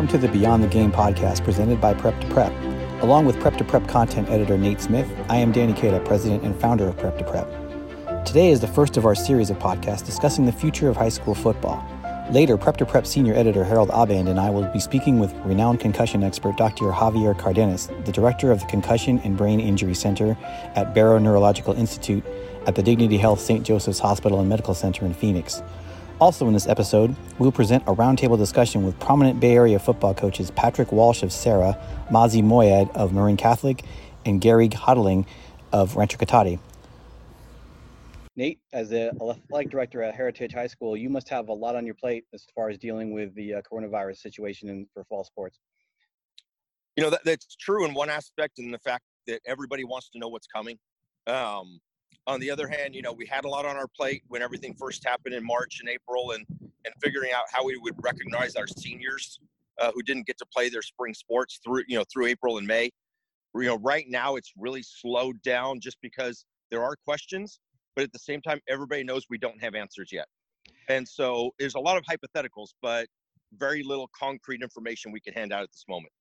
Welcome to the Beyond the Game podcast presented by Prep to Prep. Along with Prep to Prep content editor Nate Smith, I am Danny Cada, president and founder of Prep to Prep. Today is the first of our series of podcasts discussing the future of high school football. Later, Prep to Prep senior editor Harold Abend and I will be speaking with renowned concussion expert Dr. Javier Cardenas, the director of the Concussion and Brain Injury Center at Barrow Neurological Institute at the Dignity Health St. Joseph's Hospital and Medical Center in Phoenix. Also, in this episode, we will present a roundtable discussion with prominent Bay Area football coaches Patrick Walsh of Serra, Mazi Moayed of Marin Catholic, and Gehrig Hotaling of Rancho Cotate. Nate, as the athletic director at Heritage High School, you must have a lot on your plate as far as dealing with the uh, coronavirus situation in, for fall sports. You know, that, that's true in one aspect, in the fact that everybody wants to know what's coming. Um, on the other hand, you know, we had a lot on our plate when everything first happened in March and April, and and figuring out how we would recognize our seniors uh, who didn't get to play their spring sports through you know through April and May. You know, right now it's really slowed down just because there are questions, but at the same time, everybody knows we don't have answers yet, and so there's a lot of hypotheticals, but very little concrete information we can hand out at this moment.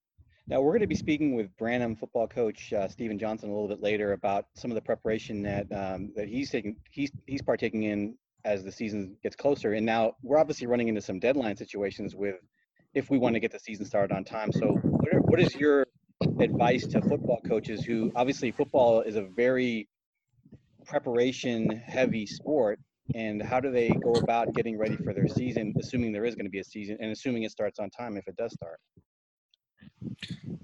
Now we're going to be speaking with Branham football coach uh, Stephen Johnson a little bit later about some of the preparation that um, that he's taking he's he's partaking in as the season gets closer. And now we're obviously running into some deadline situations with if we want to get the season started on time. So what, are, what is your advice to football coaches who obviously football is a very preparation heavy sport and how do they go about getting ready for their season assuming there is going to be a season and assuming it starts on time if it does start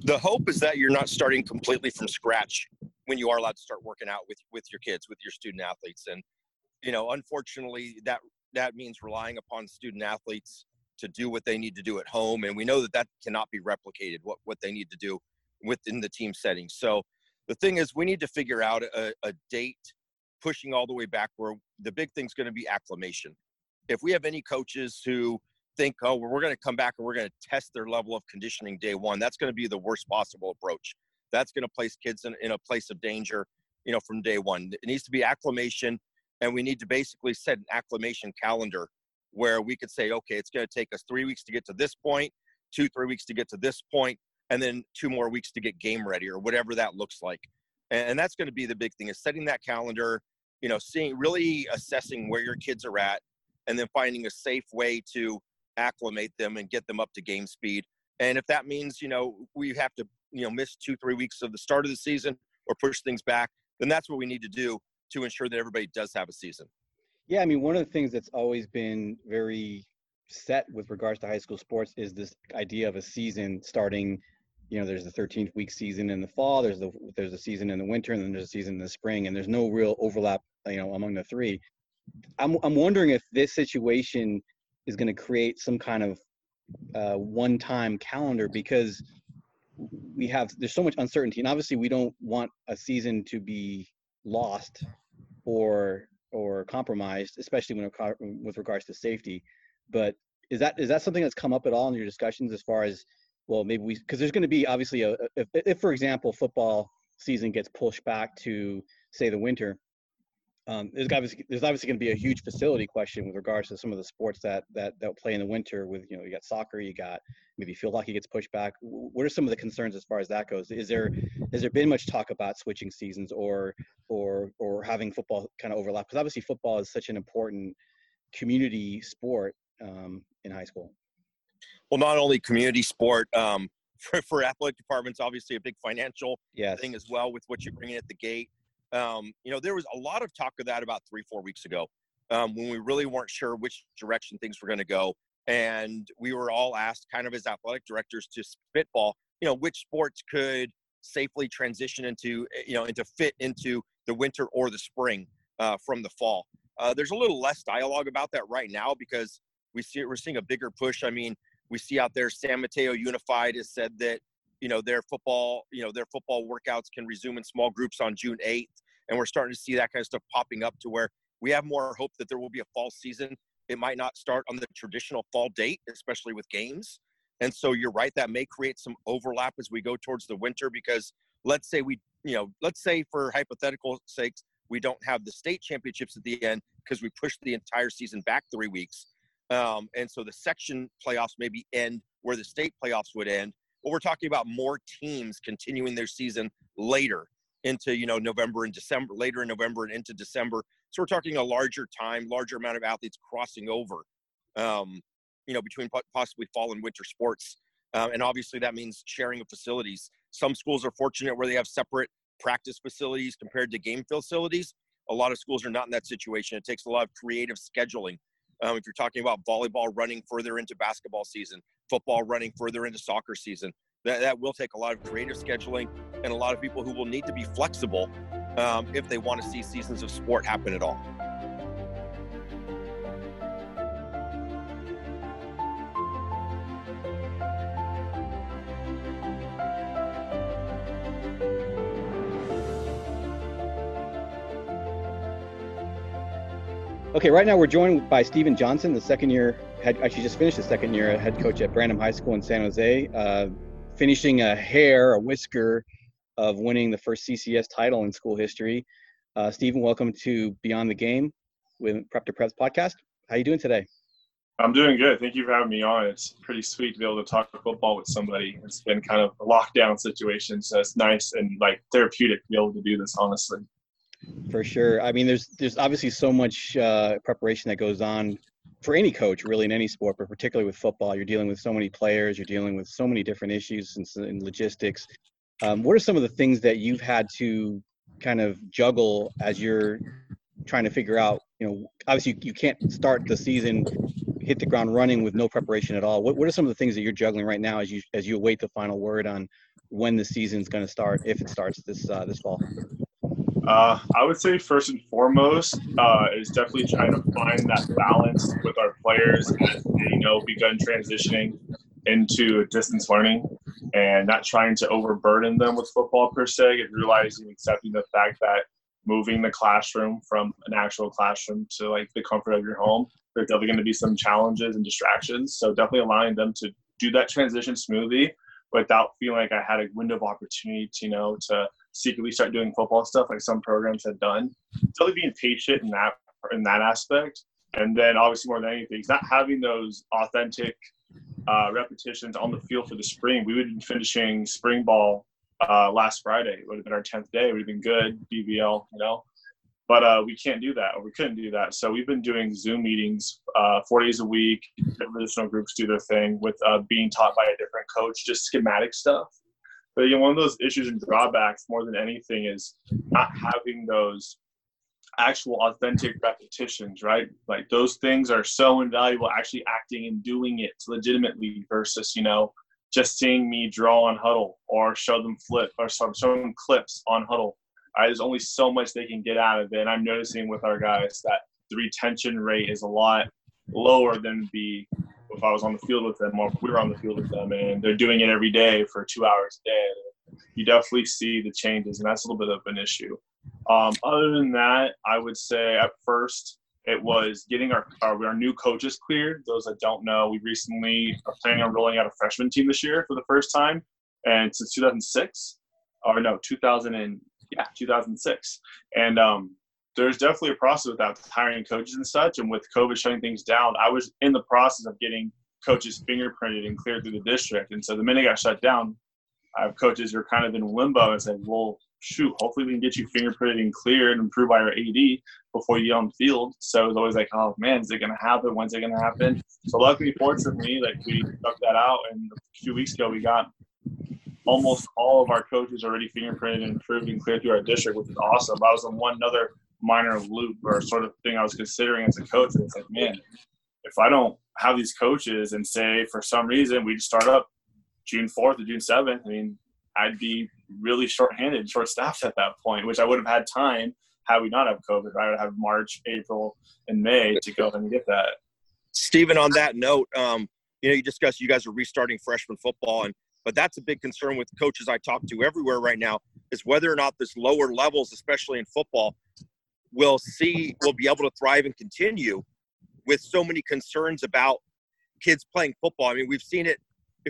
the hope is that you're not starting completely from scratch when you are allowed to start working out with with your kids with your student athletes. And you know unfortunately that that means relying upon student athletes to do what they need to do at home. And we know that that cannot be replicated what what they need to do within the team setting so the thing is we need to figure out a, a date pushing all the way back where the big thing's going to be acclimation. If we have any coaches who think, oh, we're going to come back and we're going to test their level of conditioning day one. That's going to be the worst possible approach. That's going to place kids in, in a place of danger, you know, from day one. It needs to be acclimation, and we need to basically set an acclimation calendar where we could say, okay, it's going to take us three weeks to get to this point, two, three weeks to get to this point, and then two more weeks to get game ready or whatever that looks like. And, and that's going to be the big thing is setting that calendar, you know, seeing really assessing where your kids are at, and then finding a safe way to acclimate them and get them up to game speed. And if that means, you know, we have to, you know, miss two, three weeks of the start of the season or push things back, then that's what we need to do to ensure that everybody does have a season. Yeah, I mean, one of the things that's always been very set with regards to high school sports is this idea of a season starting. You know, there's the 13th week season in the fall. There's the there's a season in the winter, and then there's a season in the spring, and there's no real overlap. You know, among the three. I'm I'm wondering if this situation is going to create some kind of uh, one-time calendar because we have there's so much uncertainty and obviously we don't want a season to be lost or or compromised especially when with regards to safety. But is that is that something that's come up at all in your discussions as far as well maybe we because there's going to be obviously a if, if for example football season gets pushed back to say the winter um, there's obviously there's obviously going to be a huge facility question with regards to some of the sports that that that play in the winter. With you know, you got soccer, you got maybe field hockey gets pushed back. What are some of the concerns as far as that goes? Is there has there been much talk about switching seasons or or or having football kind of overlap? Because obviously football is such an important community sport um, in high school. Well, not only community sport. Um, for, for athletic departments, obviously a big financial yes. thing as well with what you're bringing at the gate. Um, you know, there was a lot of talk of that about three, four weeks ago um, when we really weren't sure which direction things were going to go. And we were all asked, kind of as athletic directors, to spitball, you know, which sports could safely transition into, eh, you know, into fit into the winter or the spring uh, from the fall. Uh, there's a little less dialogue about that right now because we see we're seeing a bigger push. I mean, we see out there San Mateo Unified has said that you know their football you know their football workouts can resume in small groups on June 8th and we're starting to see that kind of stuff popping up to where we have more hope that there will be a fall season. It might not start on the traditional fall date, especially with games. And so you're right, that may create some overlap as we go towards the winter because let's say we, you know, let's say for hypothetical sakes, we don't have the state championships at the end because we pushed the entire season back three weeks. Um, and so the section playoffs maybe end where the state playoffs would end, but we're talking about more teams continuing their season later into you know November and December, later in November and into December. So we're talking a larger time, larger amount of athletes crossing over, um, you know, between possibly fall and winter sports, um, and obviously that means sharing of facilities. Some schools are fortunate where they have separate practice facilities compared to game facilities. A lot of schools are not in that situation. It takes a lot of creative scheduling. Um, if you're talking about volleyball running further into basketball season, football running further into soccer season, that, that will take a lot of creative scheduling and a lot of people who will need to be flexible um, if they want to see seasons of sport happen at all. Okay, right now we're joined by Stephen Johnson, the second year head, actually just finished the second year head coach at Branham High School in San Jose, uh, finishing a hair, a whisker of winning the first CCS title in school history. Uh, Stephen, welcome to Beyond the Game with Prep to Preps podcast. How you doing today? I'm doing good. Thank you for having me on. It's pretty sweet to be able to talk football with somebody. It's been kind of a lockdown situation, so it's nice and like therapeutic to be able to do this. Honestly, for sure. I mean, there's there's obviously so much uh, preparation that goes on for any coach, really in any sport, but particularly with football. You're dealing with so many players. You're dealing with so many different issues and, logistics. Um, what are some of the things that you've had to kind of juggle as you're trying to figure out? You know, obviously you, you can't start the season hit the ground running with no preparation at all. What, what are some of the things that you're juggling right now as you as you await the final word on when the season's going to start, if it starts this uh, this fall? Uh, I would say first and foremost uh, is definitely trying to find that balance with our players as they, you know, begun transitioning into distance learning and not trying to overburden them with football per se and realizing, accepting the fact that moving the classroom from an actual classroom to like the comfort of your home, there's definitely going to be some challenges and distractions. So definitely allowing them to do that transition smoothly without feeling like I had a window of opportunity to, you know, to secretly start doing football stuff like some programs have done. Totally being patient in that in that aspect, and then obviously more than anything, not having those authentic uh, repetitions on the field for the spring. We would be finishing spring ball uh, last Friday. It would have been our tenth day. It would have been good BBL, you know. But uh, we can't do that, or we couldn't do that. So we've been doing Zoom meetings uh, four days a week. Additional groups do their thing with uh, being taught by a different coach, just schematic stuff. But you know, one of those issues and drawbacks more than anything is not having those actual authentic repetitions, right? Like those things are so invaluable actually acting and doing it legitimately versus, you know, just seeing me draw on Hudl or show them flip or show them clips on Hudl. Right? There's only so much they can get out of it. And I'm noticing with our guys that the retention rate is a lot lower than be if I was on the field with them or if we were on the field with them and they're doing it every day for two hours a day. You definitely see the changes, and that's a little bit of an issue. Um, other than that, I would say at first it was getting our, our, our new coaches cleared. Those that don't know, we recently are planning on rolling out a freshman team this year for the first time, and since 2006, or no, 2000 and yeah, 2006, and um, there's definitely a process with that hiring coaches and such. And with COVID shutting things down, I was in the process of getting coaches fingerprinted and cleared through the district. And so the minute it got shut down, I have coaches who are kind of in limbo and said, well, shoot, hopefully we can get you fingerprinted and cleared and approved by our AD before you on the field. So it's always like, oh man, is it going to happen? When's it going to happen? So luckily, fortunately, like we stuck that out. And a few weeks ago, we got almost all of our coaches already fingerprinted and approved and cleared through our district, which is awesome. I was on one other minor loop or sort of thing I was considering as a coach. And it's like, man, if I don't have these coaches and say for some reason we just start up June 4th or June 7th, I mean, I'd be really short-handed, short-staffed at that point, which I would have had time had we not have COVID. Right? I would have March, April, and May to go and get that. Stephen, on that note, um, you know, you discussed you guys are restarting freshman football, and but that's a big concern with coaches I talk to everywhere right now is whether or not this lower levels, especially in football, will see will be able to thrive and continue with so many concerns about kids playing football. I mean, we've seen it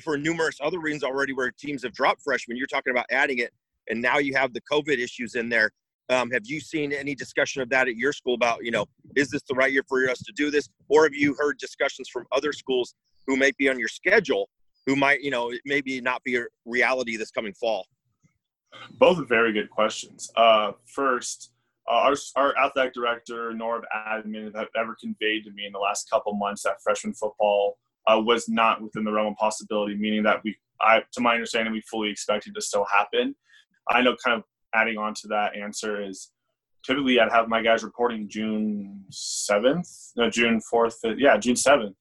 for numerous other reasons already where teams have dropped freshmen. You're talking about adding it, and now you have the COVID issues in there. Um, have you seen any discussion of that at your school about, you know, is this the right year for us to do this? Or have you heard discussions from other schools who may be on your schedule who might, you know, maybe not be a reality this coming fall? Both very good questions. Uh, first, uh, our, our athletic director nor admin have ever conveyed to me in the last couple months that freshman football uh, was not within the realm of possibility, meaning that we, I, to my understanding, we fully expected to still happen. I know kind of adding on to that answer is typically I'd have my guys reporting June 7th, no, June 4th, yeah, June 7th.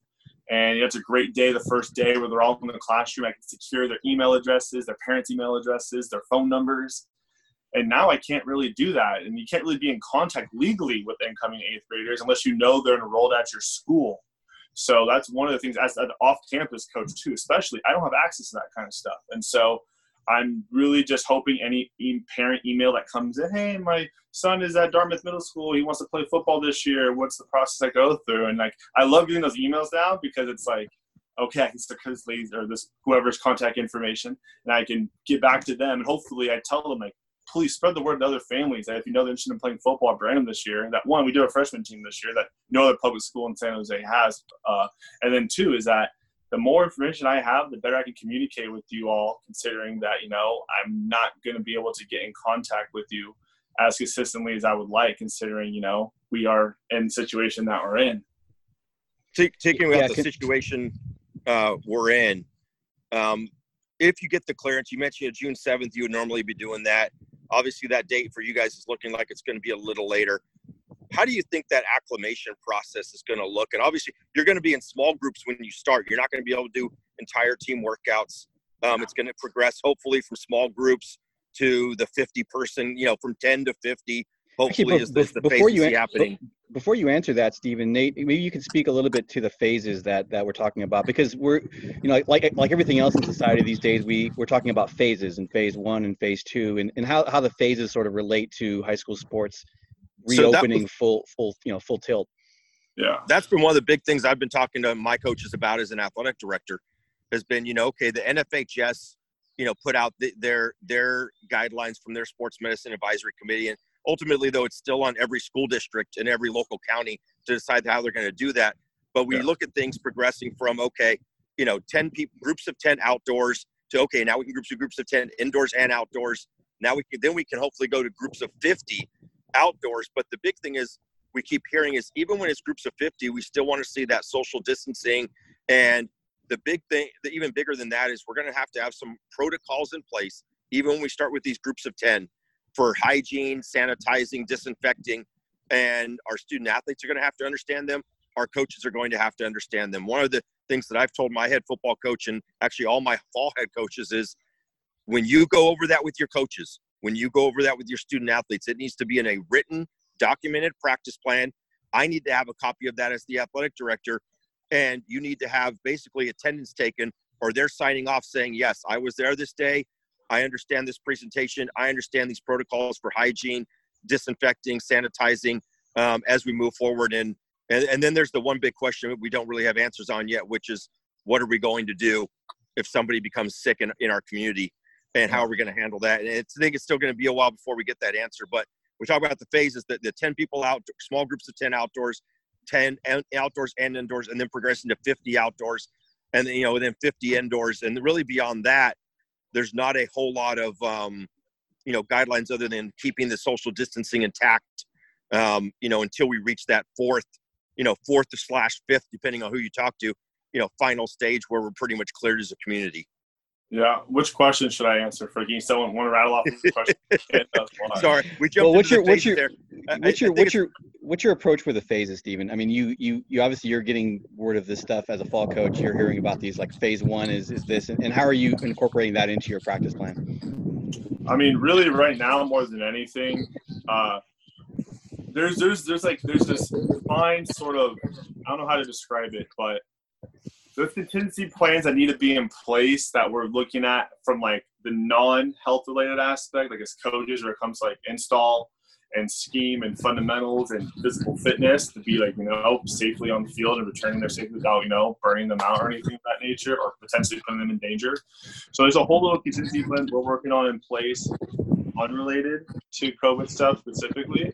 And it's a great day, the first day where they're all in the classroom. I can secure their email addresses, their parents' email addresses, their phone numbers. And now I can't really do that. And you can't really be in contact legally with incoming eighth graders unless you know they're enrolled at your school. So that's one of the things as an off-campus coach too, especially I don't have access to that kind of stuff. And so I'm really just hoping any parent email that comes in, hey, my son is at Dartmouth Middle School. He wants to play football this year. What's the process I go through? And like, I love getting those emails now because it's like, okay, I can stick this lady or this whoever's contact information, and I can get back to them. And hopefully, I tell them like, please spread the word to other families that if you know they're interested in playing football at Branham this year, that one, we do a freshman team this year that no other public school in San Jose has, uh, and then two is that the more information I have, the better I can communicate with you all, considering that, you know, I'm not going to be able to get in contact with you as consistently as I would like, considering, you know, we are in the situation that we're in. Taking about yeah, the situation uh, we're in, um, if you get the clearance, you mentioned June 7th, you would normally be doing that. Obviously, that date for you guys is looking like it's going to be a little later how do you think that acclimation process is going to look? And obviously, you're going to be in small groups when you start. You're not going to be able to do entire team workouts. Um, it's going to progress, hopefully, from small groups to the 50 person, you know, from 10 to 50. Hopefully, Actually, is, the before you an- happening. Before you answer that, Stephen, Nate, maybe you can speak a little bit to the phases that that we're talking about because we're, you know, like like everything else in society these days, we we're talking about phases and phase one and phase two, and, and how how the phases sort of relate to high school sports reopening so was, full full you know full tilt. Yeah, that's been one of the big things I've been talking to my coaches about as an athletic director. Has been you know okay the NFHS you know put out the, their their guidelines from their sports medicine advisory committee and ultimately though it's still on every school district and every local county to decide how they're going to do that but we yeah. look at things progressing from okay you know 10 people groups of 10 outdoors to okay now we can groups of groups of 10 indoors and outdoors now we can then we can hopefully go to groups of 50 outdoors. But the big thing is we keep hearing is even when it's groups of 50, we still want to see that social distancing. And the big thing, the even bigger than that is we're going to have to have some protocols in place, even when we start with these groups of 10 for hygiene, sanitizing, disinfecting. And our student athletes are going to have to understand them. Our coaches are going to have to understand them. One of the things that I've told my head football coach and actually all my fall head coaches is when you go over that with your coaches, when you go over that with your student athletes, it needs to be in a written, documented practice plan. I need to have a copy of that as the athletic director. And you need to have basically attendance taken or they're signing off saying, yes, I was there this day. I understand this presentation. I understand these protocols for hygiene, disinfecting, sanitizing um, as we move forward. And, and, and then there's the one big question we don't really have answers on yet, which is what are we going to do if somebody becomes sick in, in our community? And how are we going to handle that? And I think it's still going to be a while before we get that answer. But we talk about the phases that the 10 people out, small groups of 10 outdoors, 10 outdoors and indoors, and then progressing to 50 outdoors, and then, you know, then 50 indoors. And really beyond that, there's not a whole lot of, um, you know, guidelines other than keeping the social distancing intact, um, you know, until we reach that fourth, you know, fourth slash fifth, depending on who you talk to, you know, final stage where we're pretty much cleared as a community. Yeah. Which question should I answer for you? Someone want to rattle off the question? Sorry, we jumped. Well, what's your what's your what's your what's your what's your approach for the phases, Stephen? I mean, you you you obviously you're getting word of this stuff as a fall coach. You're hearing about these like phase one is is this, and, and how are you incorporating that into your practice plan? I mean, really, right now more than anything, uh, there's there's there's like there's this fine sort of I don't know how to describe it, but there's contingency plans that need to be in place that we're looking at from like the non-health related aspect, like as coaches, where it comes to like install and scheme and fundamentals and physical fitness to be like you know safely on the field and returning there safely without you know burning them out or anything of that nature or potentially putting them in danger. So there's a whole little contingency plan we're working on in place, unrelated to COVID stuff specifically,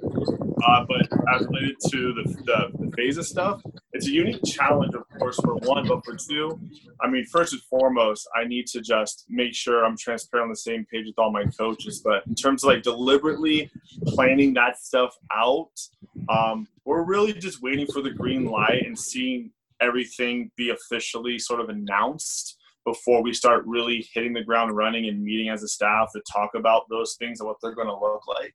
uh, but as related to the, the, the phases stuff, it's a unique challenge, of course, for one, but for two, I mean, first and foremost, I need to just make sure I'm transparent on the same page with all my coaches. But in terms of like deliberately planning that stuff out, um, we're really just waiting for the green light and seeing everything be officially sort of announced before we start really hitting the ground running and meeting as a staff to talk about those things and what they're going to look like.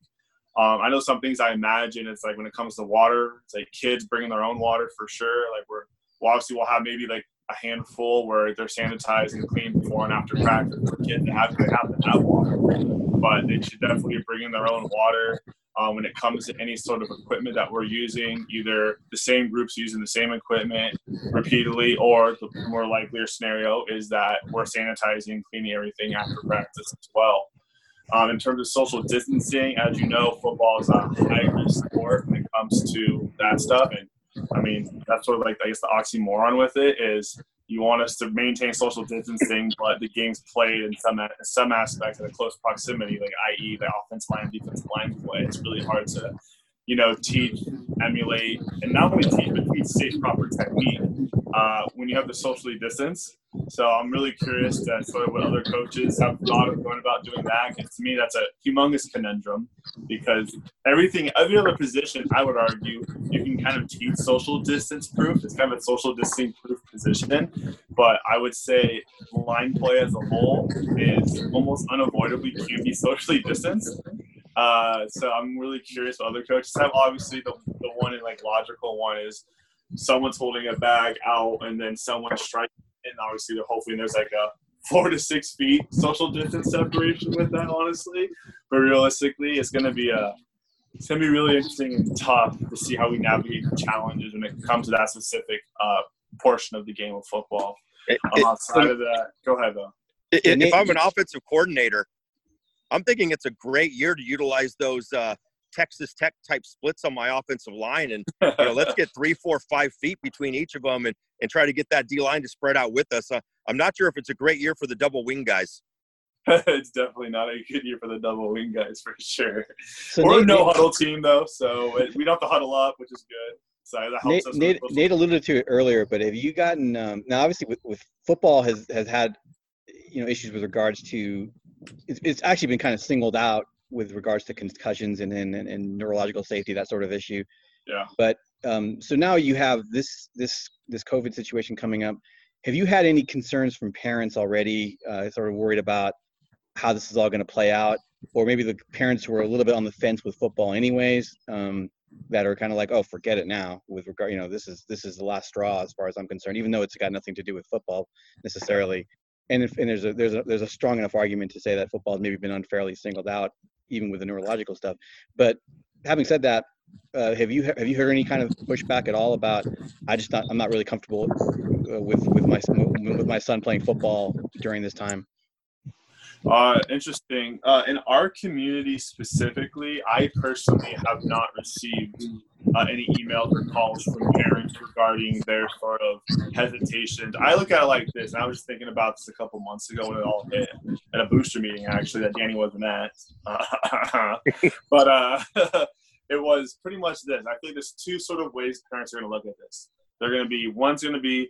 Um, I know some things I imagine it's like when it comes to water, it's like kids bringing their own water for sure. Like we're well, obviously we'll have maybe like a handful where they're sanitized and clean before and after practice for kids that have to have to have water, but they should definitely bring in their own water. Um, when it comes to any sort of equipment that we're using, either the same groups using the same equipment repeatedly, or the more likelier scenario is that we're sanitizing, cleaning everything after practice as well. Um, in terms of social distancing, as you know, football is a high risk sport when it comes to that stuff. And I mean, that's sort of like, I guess, the oxymoron with it is you want us to maintain social distancing, but the game's played in some some aspects in a close proximity, like i.e., the offensive line, defensive line play. It's really hard to, you know, teach, emulate, and not only teach, but teach safe, proper technique uh, when you have to socially distance. So I'm really curious to sort of what other coaches have thought of going about doing that. To me, that's a humongous conundrum because everything, every other position, I would argue, you can kind of teach social distance proof. It's kind of a social distancing proof position. But I would say line play as a whole is almost unavoidably can socially distanced. Uh, so I'm really curious what other coaches have. Obviously, the, the one in like logical one is someone's holding a bag out and then someone striking and obviously hopefully there's like a four to six feet social distance separation with that honestly. But realistically it's going to be a it's going to be really interesting and tough to see how we navigate the challenges when it comes to that specific uh, portion of the game of football. It, um, outside it, of that. Go ahead though. if i'm an offensive coordinator i'm thinking it's a great year to utilize those uh, Texas Tech type splits on my offensive line, and you know, let's get three, four, five feet between each of them, and and try to get that D line to spread out with us. Uh, I'm not sure if it's a great year for the double wing guys. it's definitely not a good year for the double wing guys for sure. So We're Nate, a no huddle team though, so we don't have to huddle up, which is good. So that helps Nate, Nate, Nate, alluded to it earlier, but have you gotten um, now? Obviously, with, with football has has had you know issues with regards to it's, it's actually been kind of singled out with regards to concussions and, and, and neurological safety, that sort of issue. Yeah. But um, so now you have this this this COVID situation coming up. Have you had any concerns from parents already, uh, sort of worried about how this is all going to play out, or maybe the parents who are a little bit on the fence with football, anyways, um, that are kind of like, oh, forget it now. With regard, you know, this is this is the last straw as far as I'm concerned, even though it's got nothing to do with football necessarily. And if and there's a there's a there's a strong enough argument to say that football has maybe been unfairly singled out even with the neurological stuff. But having said that, uh, have you have you heard any kind of pushback at all about? I just not I'm not really comfortable uh, with with my with my son playing football during this time. Uh, interesting. Uh, in our community specifically, I personally have not received uh, any emails or calls from parents regarding their sort of hesitations. I look at it like this, and I was just thinking about this a couple months ago when it all hit at a booster meeting, actually, that Danny wasn't at. but uh, it was pretty much this. I think there's two sort of ways parents are going to look at this. They're going to be one's going to be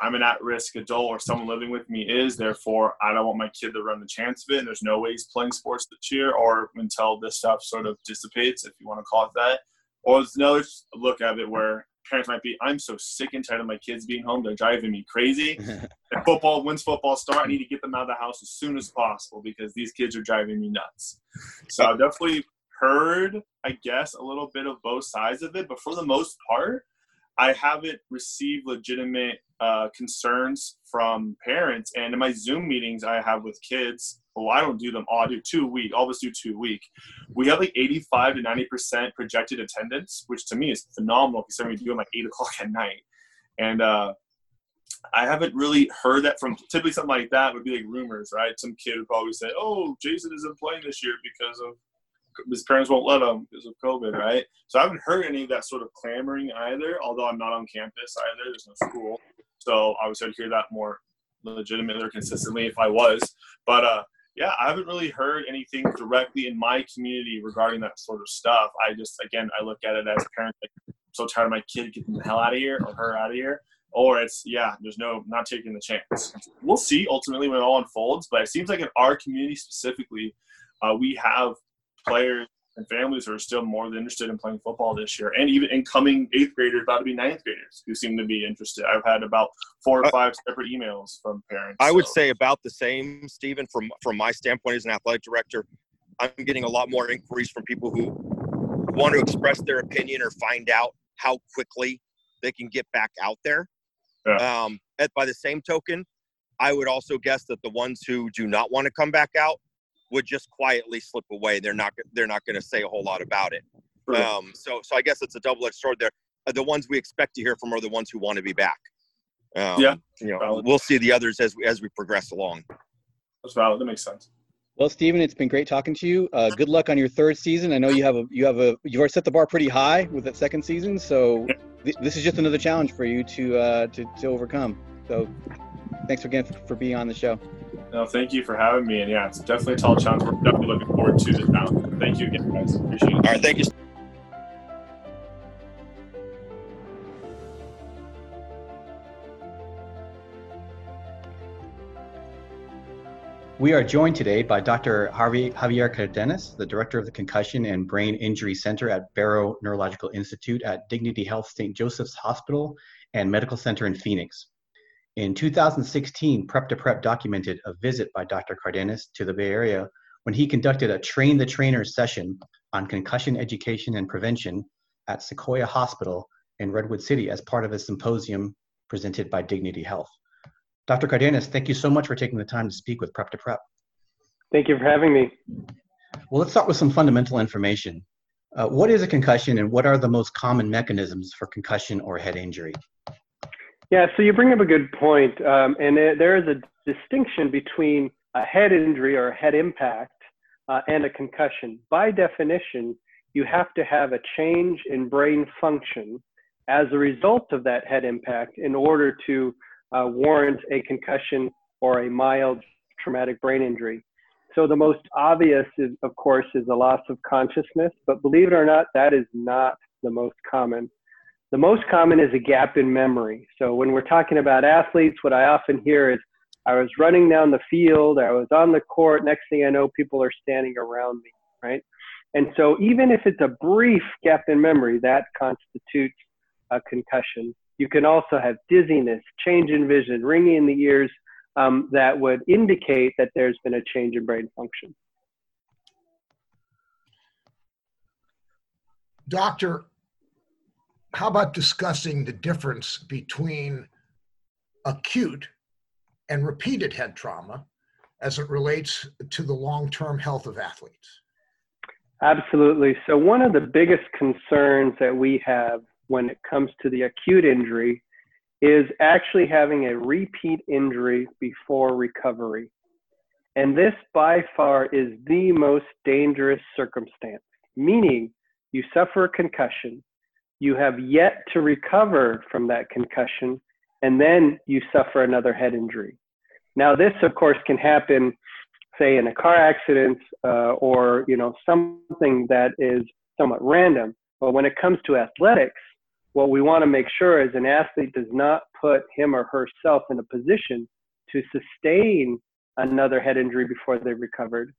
I'm an at-risk adult or someone living with me is. Therefore, I don't want my kid to run the chance of it. And there's no way he's playing sports this year or until this stuff sort of dissipates, if you want to call it that. Or there's another look at it where parents might be, I'm so sick and tired of my kids being home. They're driving me crazy. and football, when's football start? I need to get them out of the house as soon as possible because these kids are driving me nuts. So I've definitely heard, I guess, a little bit of both sides of it. But for the most part, I haven't received legitimate uh, concerns from parents. And in my Zoom meetings I have with kids, well, I don't do them all. I do two week. All of us do two week. We have like 85 to 90% projected attendance, which to me is phenomenal considering we do them like 8 o'clock at night. And uh, I haven't really heard that from typically something like that would be like rumors, right? Some kid would probably say, oh, Jason isn't playing this year because of his parents won't let him because of COVID, right? So I haven't heard any of that sort of clamoring either. Although I'm not on campus either, there's no school, so I would hear that more legitimately or consistently if I was. But uh, yeah, I haven't really heard anything directly in my community regarding that sort of stuff. I just again I look at it as parents like so tired of my kid getting the hell out of here or her out of here, or it's yeah, there's no not taking the chance. We'll see ultimately when it all unfolds, but it seems like in our community specifically, uh, we have players and families are still more than interested in playing football this year, and even incoming eighth graders, about to be ninth graders, who seem to be interested. I've had about four or uh, five separate emails from parents. I so. would say about the same, Stephen. From from my standpoint as an athletic director, I'm getting a lot more inquiries from people who want to express their opinion or find out how quickly they can get back out there. Yeah. Um, at, by the same token, I would also guess that the ones who do not want to come back out would just quietly slip away. They're not they're not going to say a whole lot about it. Um, so so I guess it's a double edged sword there. Uh, the ones we expect to hear from are the ones who want to be back. Um, yeah, you know, valid. we'll see the others as we as we progress along. That's valid. That makes sense. Well, Stephen, it's been great talking to you. Uh, good luck on your third season. I know you have a you have a you've already set the bar pretty high with that second season, so th- this is just another challenge for you to uh, to to overcome. So, thanks again for, for being on the show. No, thank you for having me. And yeah, it's definitely a tall challenge. We're definitely looking forward to the challenge. Thank you again, guys. Appreciate it. All right, thank you. We are joined today by Dr. Harvey, Javier Cardenas, the director of the Concussion and Brain Injury Center at Barrow Neurological Institute at Dignity Health St. Joseph's Hospital and Medical Center in Phoenix. In 2016, Prep to Prep documented a visit by Dr. Cardenas to the Bay Area when he conducted a Train the Trainer session on concussion education and prevention at Sequoia Hospital in Redwood City as part of a symposium presented by Dignity Health. Dr. Cardenas, thank you so much for taking the time to speak with Prep to Prep. Thank you for having me. Well, let's start with some fundamental information. Uh, what is a concussion and what are the most common mechanisms for concussion or head injury? Yeah, so you bring up a good point, um, and it, there is a distinction between a head injury or a head impact uh, and a concussion. By definition, you have to have a change in brain function as a result of that head impact in order to uh, warrant a concussion or a mild traumatic brain injury. So the most obvious, is, of course, is a loss of consciousness, but believe it or not, that is not the most common. The most common is a gap in memory. So when we're talking about athletes, what I often hear is, I was running down the field, I was on the court, next thing I know, people are standing around me, right? And so even if it's a brief gap in memory, that constitutes a concussion. You can also have dizziness, change in vision, ringing in the ears um, that would indicate that there's been a change in brain function. Doctor, how about discussing the difference between acute and repeated head trauma as it relates to the long term health of athletes? Absolutely. So, one of the biggest concerns that we have when it comes to the acute injury is actually having a repeat injury before recovery. And this by far is the most dangerous circumstance, meaning you suffer a concussion, you have yet to recover from that concussion, and then you suffer another head injury. Now, this, of course, can happen, say, in a car accident uh, or you know something that is somewhat random. But when it comes to athletics, what we want to make sure is an athlete does not put him or herself in a position to sustain another head injury before they've recovered.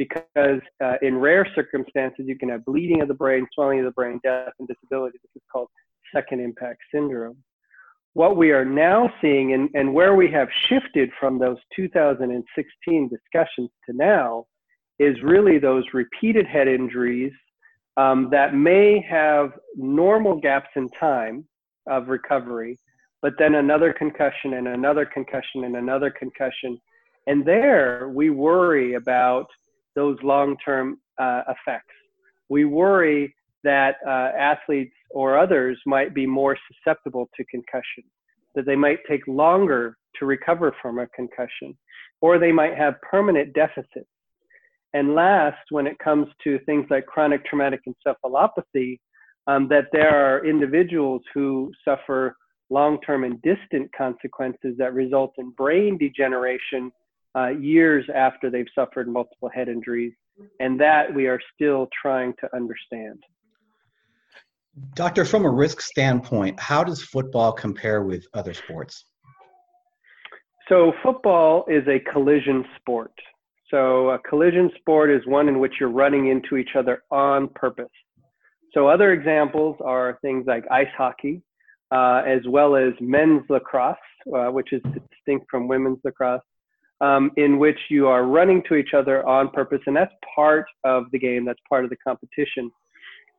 Because uh, in rare circumstances, you can have bleeding of the brain, swelling of the brain, death, and disability. This is called second impact syndrome. What we are now seeing, and, and where we have shifted from those 2016 discussions to now, is really those repeated head injuries um, that may have normal gaps in time of recovery, but then another concussion and another concussion and another concussion. And there we worry about those long term uh, effects. We worry that uh, athletes or others might be more susceptible to concussion, that they might take longer to recover from a concussion, or they might have permanent deficits and last, when it comes to things like chronic traumatic encephalopathy, um, that there are individuals who suffer long-term and distant consequences that result in brain degeneration uh, years after they've suffered multiple head injuries. And that we are still trying to understand. Doctor, from a risk standpoint, how does football compare with other sports? So, football is a collision sport. So, a collision sport is one in which you're running into each other on purpose. So, other examples are things like ice hockey, uh, as well as men's lacrosse, uh, which is distinct from women's lacrosse, um, in which you are running to each other on purpose. And that's part of the game, that's part of the competition.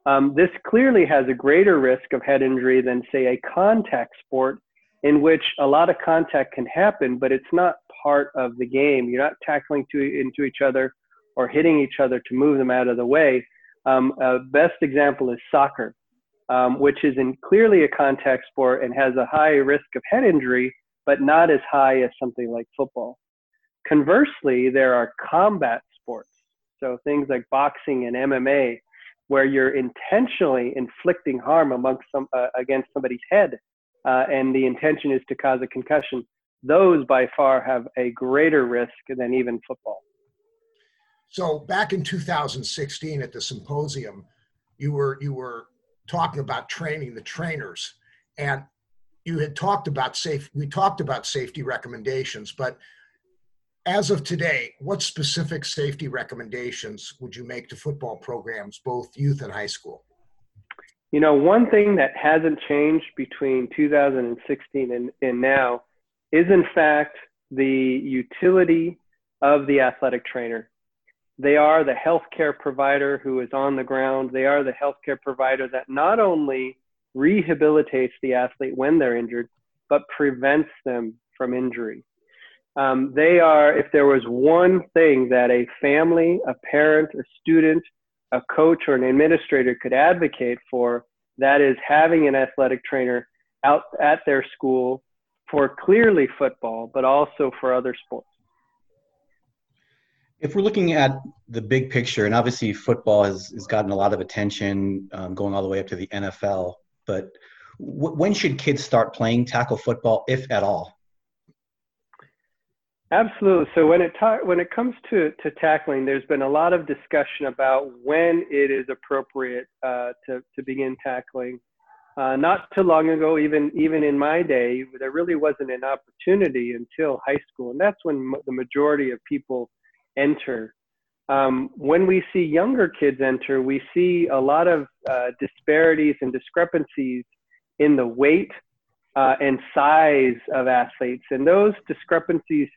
Um, this clearly has a greater risk of head injury than, say, a contact sport in which a lot of contact can happen, but it's not part of the game. You're not tackling to, into each other or hitting each other to move them out of the way. Um, a best example is soccer, um, which is in clearly a contact sport and has a high risk of head injury, but not as high as something like football. Conversely, there are combat sports, so things like boxing and MMA, where you're intentionally inflicting harm amongst some, uh, against somebody's head, uh, and the intention is to cause a concussion. Those by far have a greater risk than even football. So back in 2016 at the symposium, you were you were talking about training the trainers, and you had talked about safe. We talked about safety recommendations, but as of today, what specific safety recommendations would you make to football programs, both youth and high school? You know, one thing that hasn't changed between 2016 and, and now is, in fact, the utility of the athletic trainer. They are the healthcare provider who is on the ground. They are the healthcare provider that not only rehabilitates the athlete when they're injured, but prevents them from injury. Um, they are, if there was one thing that a family, a parent, a student, a coach, or an administrator could advocate for, that is having an athletic trainer out at their school for clearly football, but also for other sports. If we're looking at the big picture, and obviously football has, has gotten a lot of attention um, going all the way up to the NFL, but w- when should kids start playing tackle football, if at all? Absolutely. So when it ta- when it comes to, to tackling, there's been a lot of discussion about when it is appropriate uh, to to begin tackling. Uh, not too long ago, even even in my day, there really wasn't an opportunity until high school, and that's when the majority of people enter. Um, when we see younger kids enter, we see a lot of uh, disparities and discrepancies in the weight uh, and size of athletes. And those discrepancies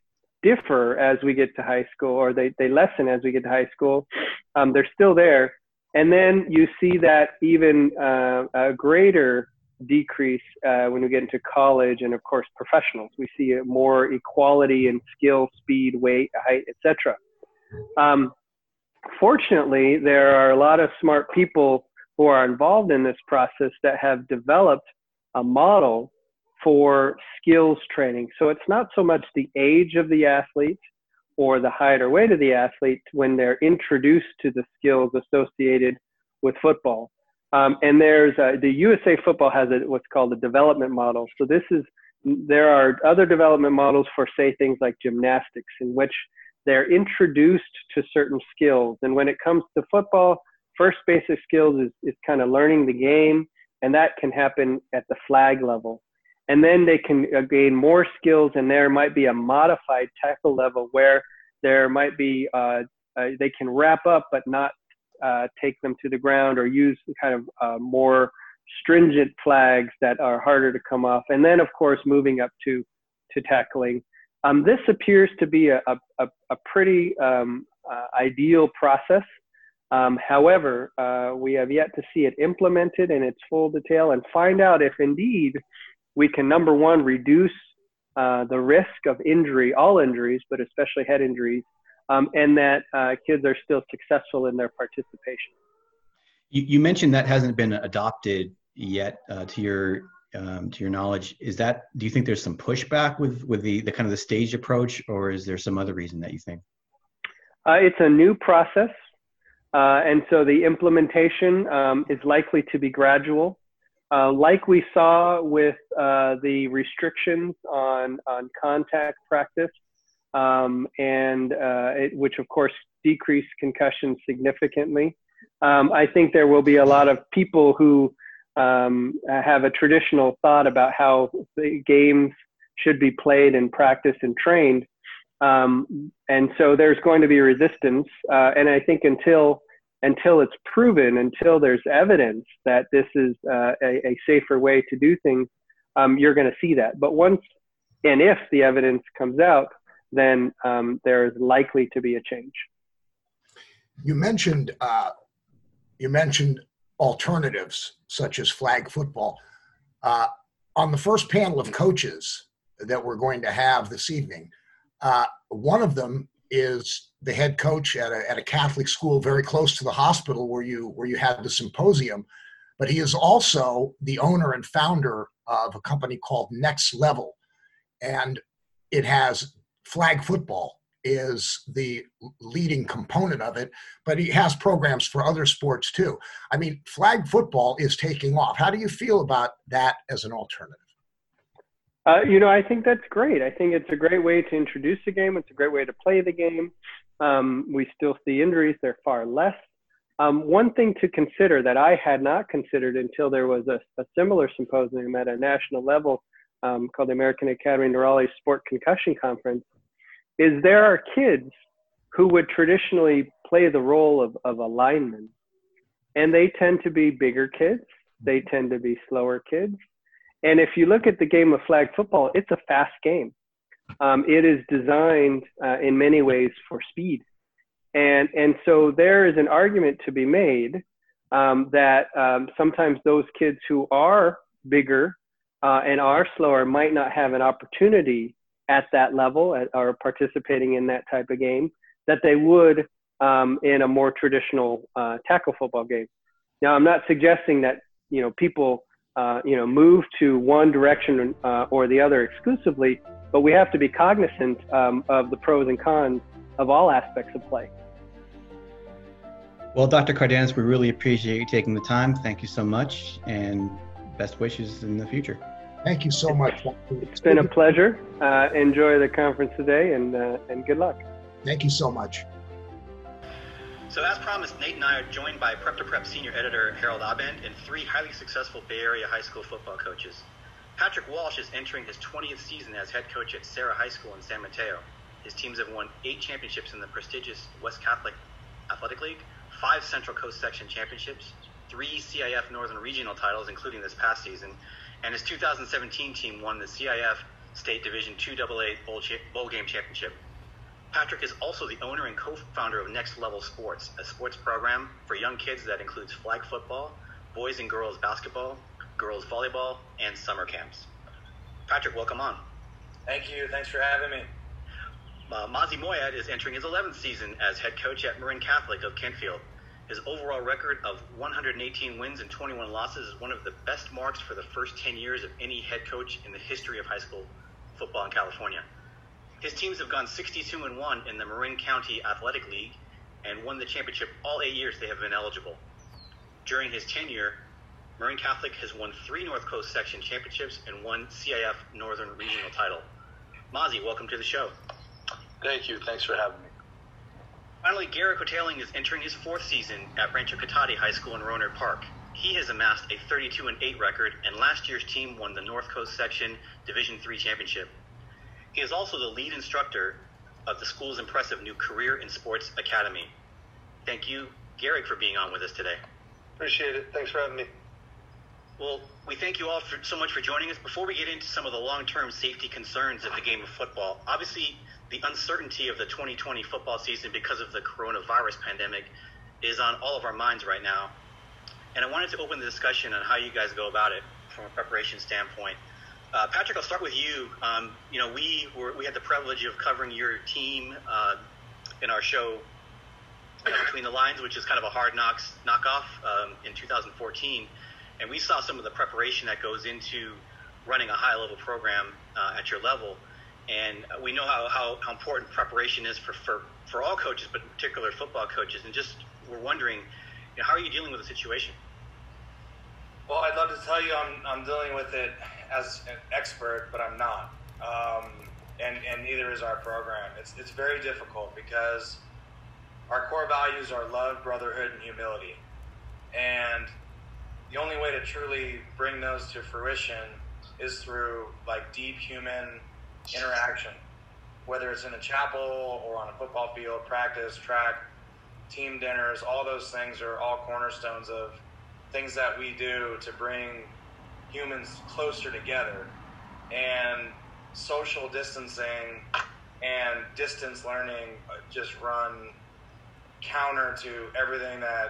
differ as we get to high school, or they, they lessen as we get to high school. Um, they're still there. And then you see that even uh, a greater decrease uh, when we get into college and, of course, professionals. We see more equality in skill, speed, weight, height, etc. Um, fortunately, there are a lot of smart people who are involved in this process that have developed a model for skills training. So it's not so much the age of the athlete or the height or weight of the athlete when they're introduced to the skills associated with football. Um, and there's uh, the USA Football has a, what's called a development model. So this is there are other development models for say things like gymnastics in which they're introduced to certain skills. And when it comes to football, first basic skills is, is kind of learning the game, and that can happen at the flag level. And then they can uh, gain more skills, and there might be a modified tackle level where there might be uh, uh, they can wrap up but not uh, take them to the ground or use kind of uh, more stringent flags that are harder to come off. And then, of course, moving up to to tackling um, this appears to be a, a, a pretty um, uh, ideal process. Um, however, we have yet to see it implemented in its full detail and find out if indeed we can, number one, reduce uh, the risk of injury, all injuries, but especially head injuries, um, and that uh, kids are still successful in their participation. You, you mentioned that hasn't been adopted yet uh, to your um, to your knowledge, is that do you think there's some pushback with with the the kind of the staged approach, or is there some other reason that you think? Uh, it's a new process, uh, and so the implementation um, is likely to be gradual. Uh, like we saw with uh, the restrictions on on contact practice, um, and uh, it, which of course decreased concussions significantly. Um, I think there will be a lot of people who um, have a traditional thought about how the games should be played and practiced and trained. Um, and so there's going to be resistance. Uh, and I think until until it's proven, until there's evidence that this is uh, a, a, safer way to do things, um, you're going to see that. But once and if the evidence comes out, then um, there is likely to be a change. You mentioned uh, you mentioned alternatives such as flag football. Uh, on the first panel of coaches that we're going to have this evening, uh, one of them is the head coach at a, at a Catholic school very close to the hospital where you where you had the symposium, but he is also the owner and founder of a company called Next Level, and it has flag football is the leading component of it, but he has programs for other sports too. I mean, flag football is taking off. How do you feel about that as an alternative? Uh, you know, I think that's great. I think it's a great way to introduce the game. It's a great way to play the game. Um, we still see injuries; they're far less. Um, one thing to consider that I had not considered until there was a, a similar symposium at a national level um, called the American Academy of Neurology Sport Concussion Conference is there are kids who would traditionally play the role of, of a lineman, and they tend to be bigger kids. They tend to be slower kids. And if you look at the game of flag football, it's a fast game. Um, it is designed uh, in many ways for speed. And, and so there is an argument to be made um, that um, sometimes those kids who are bigger uh, and are slower might not have an opportunity at that level at, or participating in that type of game that they would um, in a more traditional uh, tackle football game. Now, I'm not suggesting that you know people uh, you know move to one direction uh, or the other exclusively, but we have to be cognizant um, of the pros and cons of all aspects of play. Well, Dr. Cardenas, we really appreciate you taking the time. Thank you so much, and best wishes in the future. Thank you so much. It's been a pleasure. Uh, enjoy the conference today and, uh, and good luck. Thank you so much. So, as promised, Nate and I are joined by Prep to Prep senior editor Harold Abend and three highly successful Bay Area high school football coaches. Patrick Walsh is entering his 20th season as head coach at Serra High School in San Mateo. His teams have won eight championships in the prestigious West Catholic Athletic League, five Central Coast Section championships, three CIF Northern Regional titles, including this past season, and his 2017 team won the CIF State Division II AA Bowl, Bowl Game Championship. Patrick is also the owner and co-founder of Next Level Sports, a sports program for young kids that includes flag football, boys and girls basketball, girls volleyball, and summer camps. Patrick, welcome on. Thank you. Thanks for having me. Uh, Mazi Moayed is entering his 11th season as head coach at Marin Catholic of Kentfield. His overall record of 118 wins and 21 losses is one of the best marks for the first 10 years of any head coach in the history of high school football in California. His teams have gone 62 and 1 in the Marin County Athletic League and won the championship all eight years they have been eligible. During his tenure, Marin Catholic has won three North Coast Section championships and one CIF Northern Regional title. Mazi, welcome to the show. Thank you. Thanks for having me. Finally, Gehrig Hotaling is entering his fourth season at Rancho Cotate High School in Rohnert Park. He has amassed a 32 and 8 record, and last year's team won the North Coast Section Division III championship. He is also the lead instructor of the school's impressive new Career in Sports Academy. Thank you, Gehrig, for being on with us today. Appreciate it. Thanks for having me. Well, we thank you all for, so much for joining us. Before we get into some of the long term safety concerns of the game of football, obviously, the uncertainty of the 2020 football season because of the coronavirus pandemic is on all of our minds right now. And I wanted to open the discussion on how you guys go about it from a preparation standpoint. Uh, Patrick, I'll start with you. Um, you know, we were, we had the privilege of covering your team uh, in our show you Between the Lines, which is kind of a hard knocks knockoff um, in 2014, and we saw some of the preparation that goes into running a high level program uh, at your level. And we know how, how, how important preparation is for, for, for all coaches, but in particular football coaches. And just we're wondering, you know, how are you dealing with the situation? Well, I'd love to tell you I'm, I'm dealing with it as an expert, but I'm not. Um, and, and neither is our program. It's, it's very difficult because our core values are love, brotherhood, and humility. And the only way to truly bring those to fruition is through like deep human interaction, whether it's in a chapel or on a football field, practice, track, team dinners, all those things are all cornerstones of things that we do to bring humans closer together. And social distancing and distance learning uh, just run counter to everything that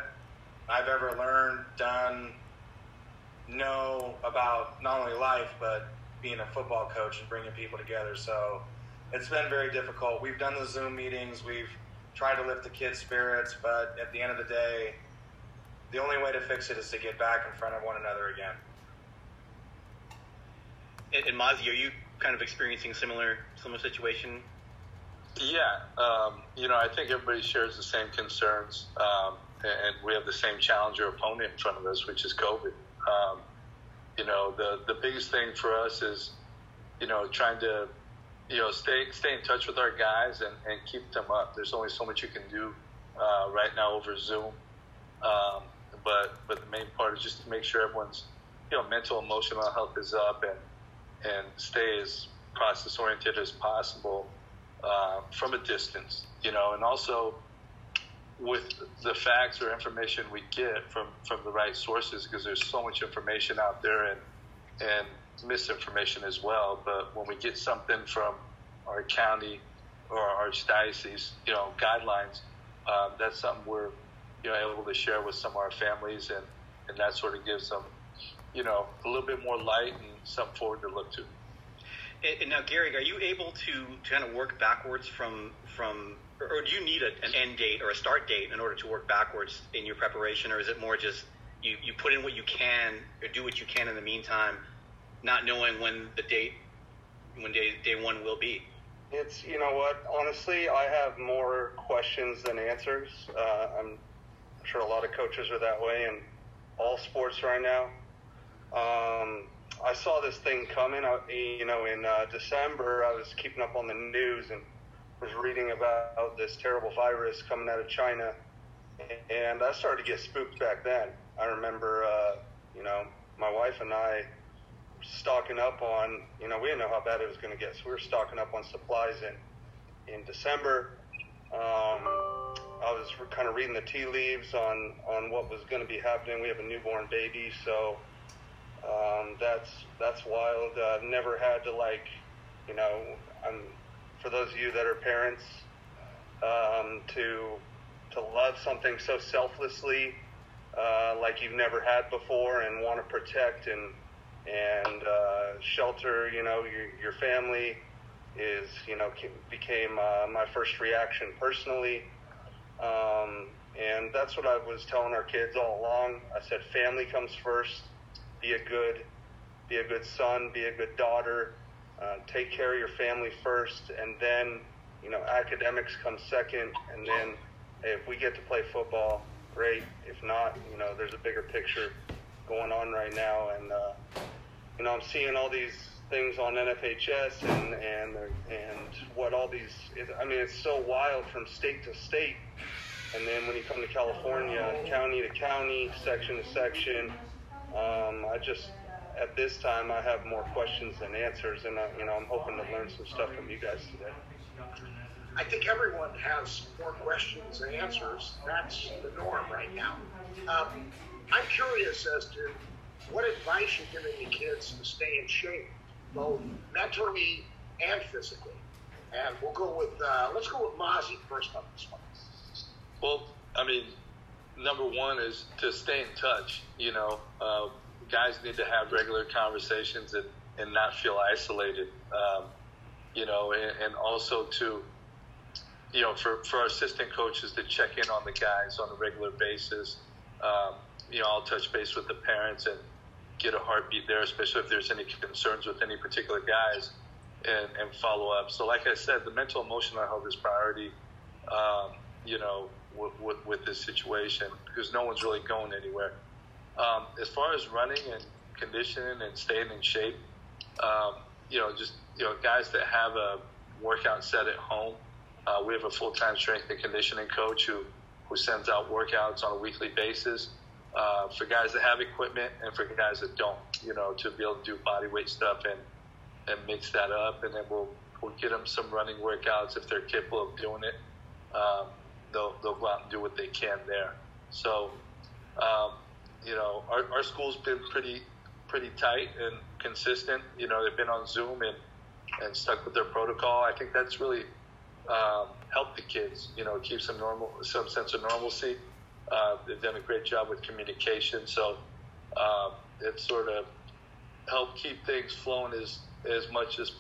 I've ever learned, done, know about not only life, but being a football coach and bringing people together. So it's been very difficult. We've done the Zoom meetings, we've tried to lift the kids' spirits, but at the end of the day, the only way to fix it is to get back in front of one another again. And, and Mazi, are you kind of experiencing a similar similar situation? Yeah, um, you know, I think everybody shares the same concerns, um, and we have the same challenger opponent in front of us, which is COVID. Um, you know, the the biggest thing for us is, you know, trying to, you know, stay stay in touch with our guys and, and keep them up. There's only so much you can do uh, right now over Zoom, um, but but the main part is just to make sure everyone's, you know, mental emotional health is up and and stay as process oriented as possible uh, from a distance, you know, and also with the facts or information we get from, from the right sources because there's so much information out there and and misinformation as well. But when we get something from our county or our diocese, you know, guidelines, um, that's something we're you know able to share with some of our families and and that sort of gives them you know a little bit more light and something forward to look to. And now, Gehrig, are you able to, to kind of work backwards from from, or do you need a, an end date or a start date in order to work backwards in your preparation, or is it more just you, you put in what you can or do what you can in the meantime, not knowing when the date when day day one will be? It's you know what, honestly, I have more questions than answers. Uh, I'm sure a lot of coaches are that way in all sports right now. Um, I saw this thing coming. I, you know, in uh, December, I was keeping up on the news and was reading about this terrible virus coming out of China, and I started to get spooked back then. I remember, uh, you know, my wife and I stocking up on, you know, we didn't know how bad it was going to get, so we were stocking up on supplies in in December. Um, I was kind of reading the tea leaves on on what was going to be happening. We have a newborn baby, so um, that's that's wild. I've never had to like, you know, I'm for those of you that are parents, um, to to love something so selflessly, uh, like you've never had before, and want to protect and and uh, shelter, you know, your your family is, you know, became uh, my first reaction personally. Um, and that's what I was telling our kids all along. I said, family comes first be a good be a good son, be a good daughter, uh, take care of your family first, and then you know academics come second, and then if we get to play football, great. If not, you know there's a bigger picture going on right now, and uh, you know I'm seeing all these things on NFHS and and and what all these. I mean, it's so wild from state to state, and then when you come to California, county to county, section to section um, I just, at this time, I have more questions than answers, and I, you know, I'm hoping to learn some stuff from you guys today. I think everyone has more questions than answers. That's the norm right now. Um, I'm curious as to what advice you're giving the kids to stay in shape, both mentally and physically. And we'll go with uh, let's go with Mazi first on this one. Well, I mean, number one is to stay in touch. You know, uh, guys need to have regular conversations and, and not feel isolated. Um, you know, and, and, also to, you know, for, for our assistant coaches to check in on the guys on a regular basis. Um, you know, I'll touch base with the parents and get a heartbeat there, especially if there's any concerns with any particular guys and, and follow up. So, like I said, the mental emotional health is priority. Um, you know, with, with, with, this situation because no one's really going anywhere. Um, as far as running and conditioning and staying in shape, um, you know, just you know, guys that have a workout set at home. Uh, we have a full-time strength and conditioning coach who who sends out workouts on a weekly basis. Uh, for guys that have equipment and for guys that don't, you know, to be able to do body weight stuff and and mix that up, and then we'll we'll get them some running workouts if they're capable of doing it. Um, they'll they'll go out and do what they can there. So, um, you know, our our school's been pretty pretty tight and consistent. You know, they've been on Zoom and and stuck with their protocol. I think that's really um, helped the kids. You know, keep some normal, some sense of normalcy. Uh, they've done a great job with communication, so um, it's sort of helped keep things flowing as as much as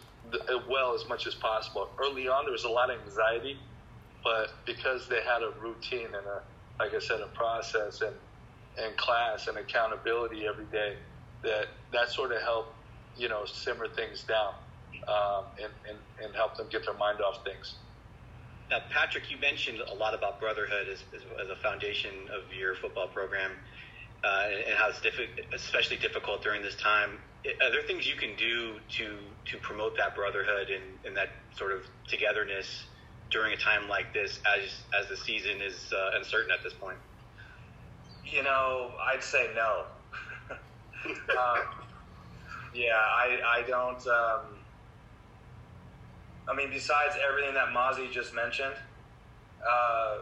well as much as possible. Early on, there was a lot of anxiety, but because they had a routine and a, like I said, a process and and class and accountability every day, that that sort of helped, you know, simmer things down um, and, and and help them get their mind off things. Now, Patrick, you mentioned a lot about brotherhood as, as, as a foundation of your football program uh, and how it's diffi- especially difficult during this time. Are there things you can do to to promote that brotherhood and, and that sort of togetherness during a time like this, as as the season is uh, uncertain at this point? You know, I'd say no. um, yeah, I I don't. Um, I mean, besides everything that Mazi just mentioned, uh,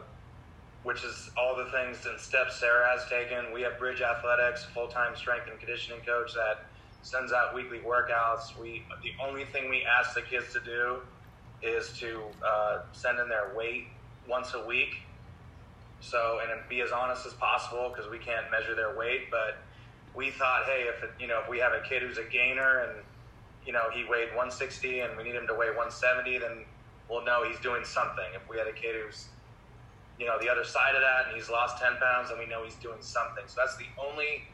which is all the things and steps Serra has taken, we have Bridge Athletics, full time strength and conditioning coach that sends out weekly workouts. We the only thing we ask the kids to do is to uh, send in their weight once a week. So and be as honest as possible because we can't measure their weight, but we thought, hey, if it, you know if we have a kid who's a gainer and you know, he weighed 160 and we need him to weigh 170, then we'll know he's doing something. If we had a kid who's, you know, the other side of that and he's lost 10 pounds, then we know he's doing something. So that's the only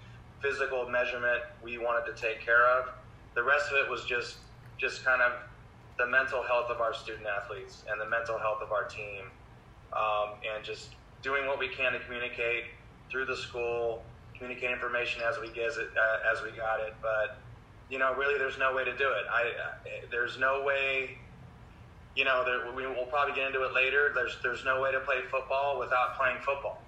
physical measurement we wanted to take care of. The rest of it was just, just kind of the mental health of our student athletes and the mental health of our team, um, and just doing what we can to communicate through the school, communicate information as we get it, uh, as we got it, but you know, really, there's no way to do it. I, uh, there's no way, you know, there, we, will probably get into it later. There's, there's no way to play football without playing football.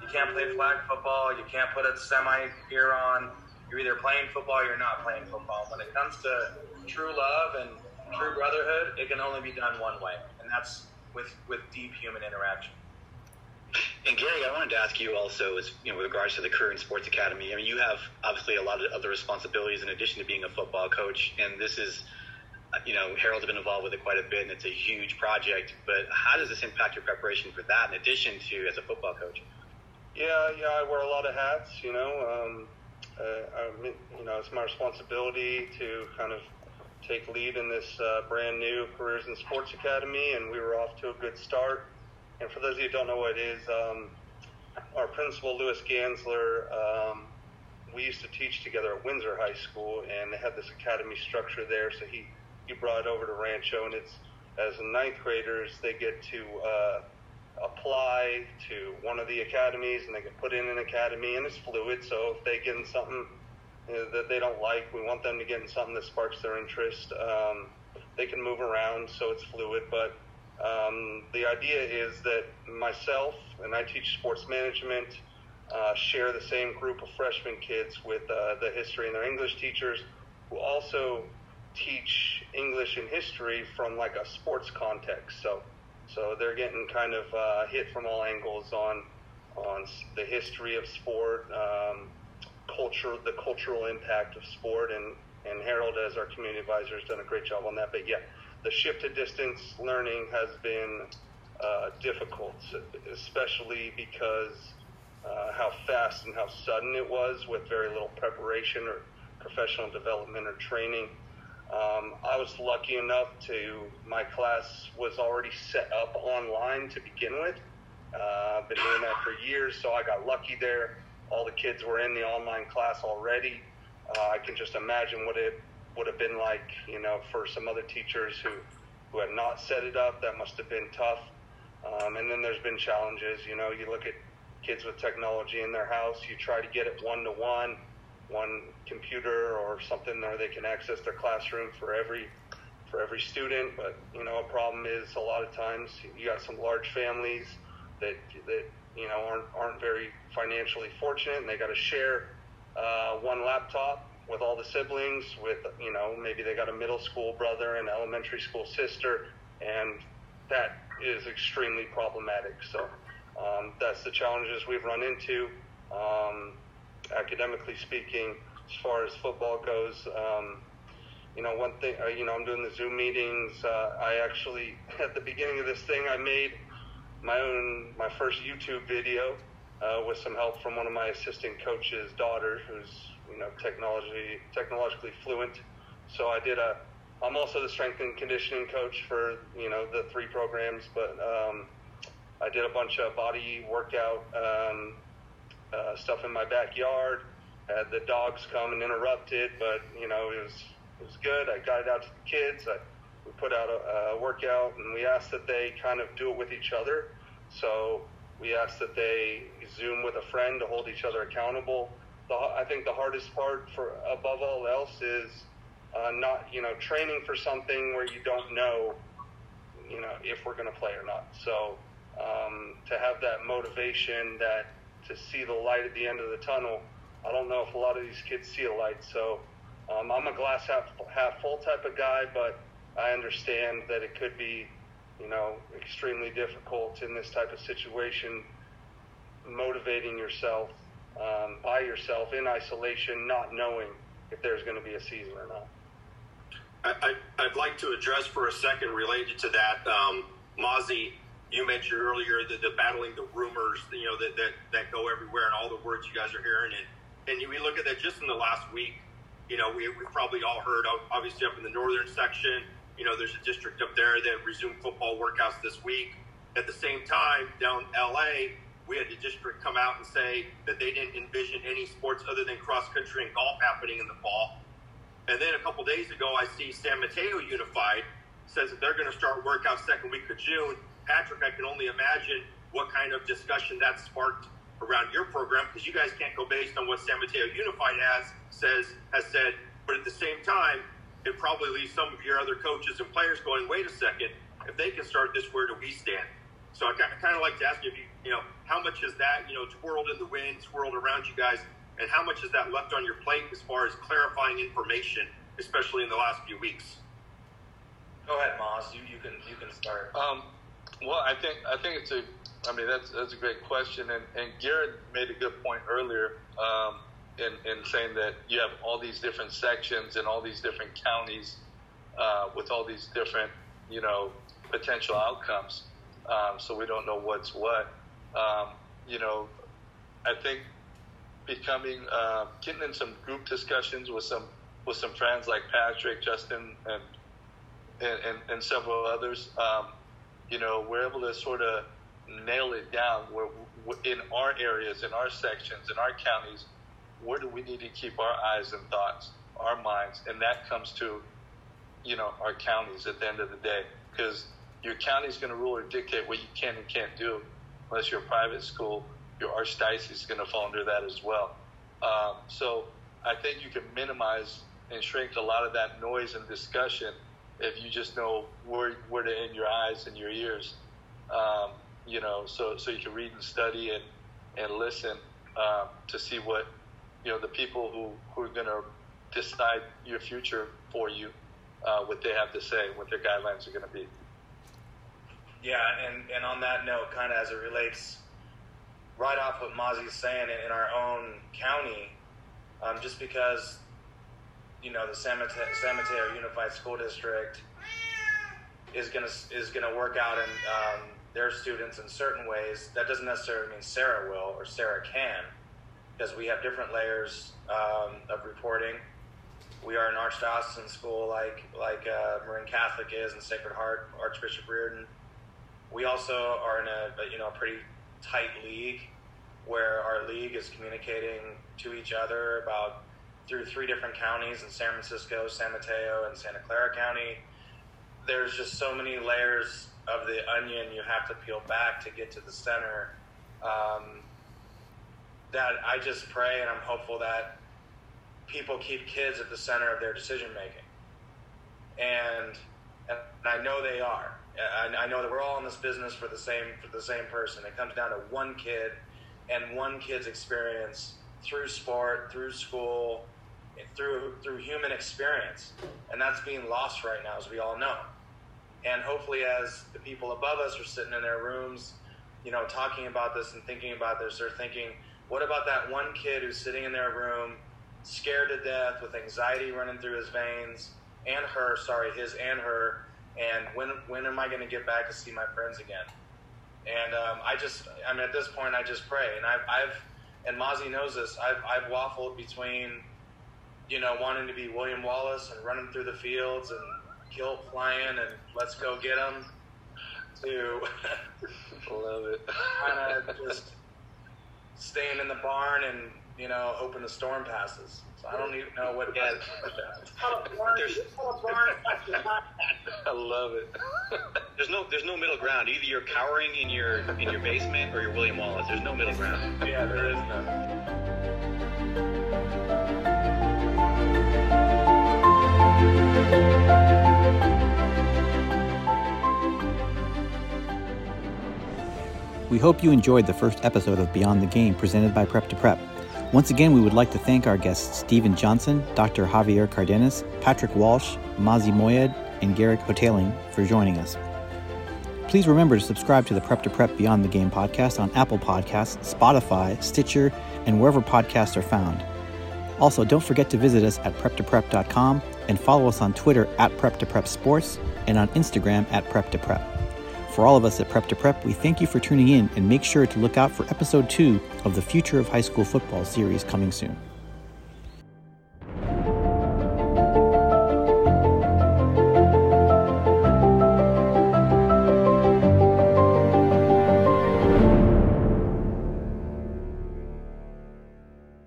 You can't play flag football. You can't put a semi gear on. You're either playing football or you're not playing football. When it comes to true love and true brotherhood, it can only be done one way, and that's with, with deep human interaction. And Gehrig, I wanted to ask you also, is you know, with regards to the and Sports Academy. I mean, you have obviously a lot of other responsibilities in addition to being a football coach, and this is, you know, Harold's been involved with it quite a bit, and it's a huge project. But how does this impact your preparation for that, in addition to as a football coach? Yeah, yeah, I wear a lot of hats. You know, um, uh, I you know, it's my responsibility to kind of take lead in this uh, brand new Careers and Sports Academy, and we were off to a good start. And for those of you who don't know what it is, um, our principal, Lewis Gansler, um, we used to teach together at Windsor High School, and they had this academy structure there. So he, he brought it over to Rancho, and it's as ninth graders, they get to uh, apply to one of the academies, and they get put in an academy, and it's fluid. So if they get in something you know, that they don't like, we want them to get in something that sparks their interest. Um, they can move around, so it's fluid, but um, the idea is that myself and I teach sports management, uh, share the same group of freshman kids with uh, the history and their English teachers who also teach English and history from like a sports context. So, so they're getting kind of uh, hit from all angles on on the history of sport, um, culture, the cultural impact of sport, and and Harold as our community advisor has done a great job on that. But yeah, the shift to distance learning has been uh, difficult, especially because uh, how fast and how sudden it was with very little preparation or professional development or training. Um, I was lucky enough to, my class was already set up online to begin with. Uh, I've been doing that for years, so I got lucky there. All the kids were in the online class already. Uh, I can just imagine what it would have been like, you know, for some other teachers who, who had not set it up. That must have been tough. Um, and then there's been challenges. You know, you look at kids with technology in their house, you try to get it one to one, one computer or something where they can access their classroom for every for every student. But you know, a problem is a lot of times you got some large families that that you know aren't aren't very financially fortunate, and they got to share uh, one laptop with all the siblings. With you know maybe they got a middle school brother and elementary school sister, and that is extremely problematic. So um, that's the challenges we've run into. Um, academically speaking, as far as football goes, um, you know, one thing, uh, you know, I'm doing the Zoom meetings. Uh, I actually, at the beginning of this thing, I made my own, my first YouTube video uh, with some help from one of my assistant coach's daughter, who's, you know, technology, technologically fluent. So I did a, I'm also the strength and conditioning coach for, you know, the three programs, but um, I did a bunch of body workout um, uh, stuff in my backyard. Had the dogs come and interrupt it, but you know it was it was good. I got it out to the kids. I, we put out a, a workout, and we asked that they kind of do it with each other. So we asked that they Zoom with a friend to hold each other accountable. The, I think the hardest part for above all else is uh, not you know training for something where you don't know you know if we're going to play or not. So um, to have that motivation, that to see the light at the end of the tunnel. I don't know if a lot of these kids see a light. So um, I'm a glass half half full type of guy, but I understand that it could be, you know, extremely difficult in this type of situation, motivating yourself um, by yourself in isolation, not knowing if there's going to be a season or not. I, would like to address for a second related to that, um, Mazi you mentioned earlier the, the battling the rumors, you know, that, that, that go everywhere and all the words you guys are hearing. And, and we look at that just in the last week, you know, we, we've probably all heard, obviously up in the northern section, you know, there's a district up there that resumed football workouts this week. At the same time, down LA, we had the district come out and say that they didn't envision any sports other than cross country and golf happening in the fall. And then a couple days ago, I see San Mateo Unified says that they're going to start workouts second week of June Patrick, I can only imagine what kind of discussion that sparked around your program because you guys can't go based on what San Mateo Unified has says has said. But at the same time, it probably leaves some of your other coaches and players going, "Wait a second, if they can start this, where do we stand?" So I kind of like to ask you, you, you know, how much is that, you know, twirled in the wind, twirled around you guys, and how much is that left on your plate as far as clarifying information, especially in the last few weeks? Go ahead, Moz. You, you can you can start. Um, well, I think I think it's a. I mean, that's that's a great question, and and Gehrig made a good point earlier um, in in saying that you have all these different sections and all these different counties uh, with all these different you know potential outcomes. Um, so we don't know what's what. Um, you know, I think becoming uh, getting in some group discussions with some with some friends like Patrick, Justin, and and, and, and several others. Um, you know, we're able to sort of nail it down where in our areas, in our sections, in our counties, where do we need to keep our eyes and thoughts, our minds, and that comes to, you know, our counties at the end of the day, because your county is going to rule or dictate what you can and can't do, unless you're a private school. Your archdiocese is going to fall under that as well. Um, so I think you can minimize and shrink a lot of that noise and discussion if you just know where where to end your eyes and your ears, um, you know, so so you can read and study and and listen um, to see what you know the people who who are going to decide your future for you, uh, what they have to say, what their guidelines are going to be. Yeah, and and on that note, kind of as it relates, right off what Mazi's saying in our own county, um, just because you know the San Mateo, San Mateo Unified School District is gonna is gonna work out in um, their students in certain ways. That doesn't necessarily mean Serra will or Serra can, because we have different layers um, of reporting. We are an archdiocesan school like like uh, Marin Catholic is and Sacred Heart Archbishop Riordan. We also are in a, a you know a pretty tight league where our league is communicating to each other about through three different counties in San Francisco, San Mateo, and Santa Clara County. There's just so many layers of the onion you have to peel back to get to the center. Um, that I just pray and I'm hopeful that people keep kids at the center of their decision making. And, and I know they are. I, I know that we're all in this business for the same for the same person. It comes down to one kid and one kid's experience through sport, through school, through through human experience, and that's being lost right now, as we all know. And hopefully, as the people above us are sitting in their rooms, you know, talking about this and thinking about this, they're thinking, what about that one kid who's sitting in their room, scared to death, with anxiety running through his veins, and her, sorry, his and her, and when when am I going to get back to see my friends again? And um, I just, I mean, at this point, I just pray, and I've, I've and Mazi knows this. I've, I've waffled between, you know, wanting to be William Wallace and running through the fields and guilt flying and let's go get them, to love it, kind of just staying in the barn and you know hoping the storm passes. So I don't even know what yeah. I love it. there's no there's no middle ground. Either you're cowering in your in your basement or you're William Wallace. There's no middle ground. Yeah, there is none. We hope you enjoyed the first episode of Beyond the Game presented by Prep to Prep. Once again, we would like to thank our guests Stephen Johnson, Dr. Javier Cardenas, Patrick Walsh, Mazi Moayed, and Gehrig Hotaling for joining us. Please remember to subscribe to the Prep to Prep Beyond the Game podcast on Apple Podcasts, Spotify, Stitcher, and wherever podcasts are found. Also, don't forget to visit us at prep2prep.com and follow us on Twitter at prep2prep sports and on Instagram at prep2prep. For all of us at Prep to Prep, we thank you for tuning in and make sure to look out for episode two of the Future of High School Football series coming soon.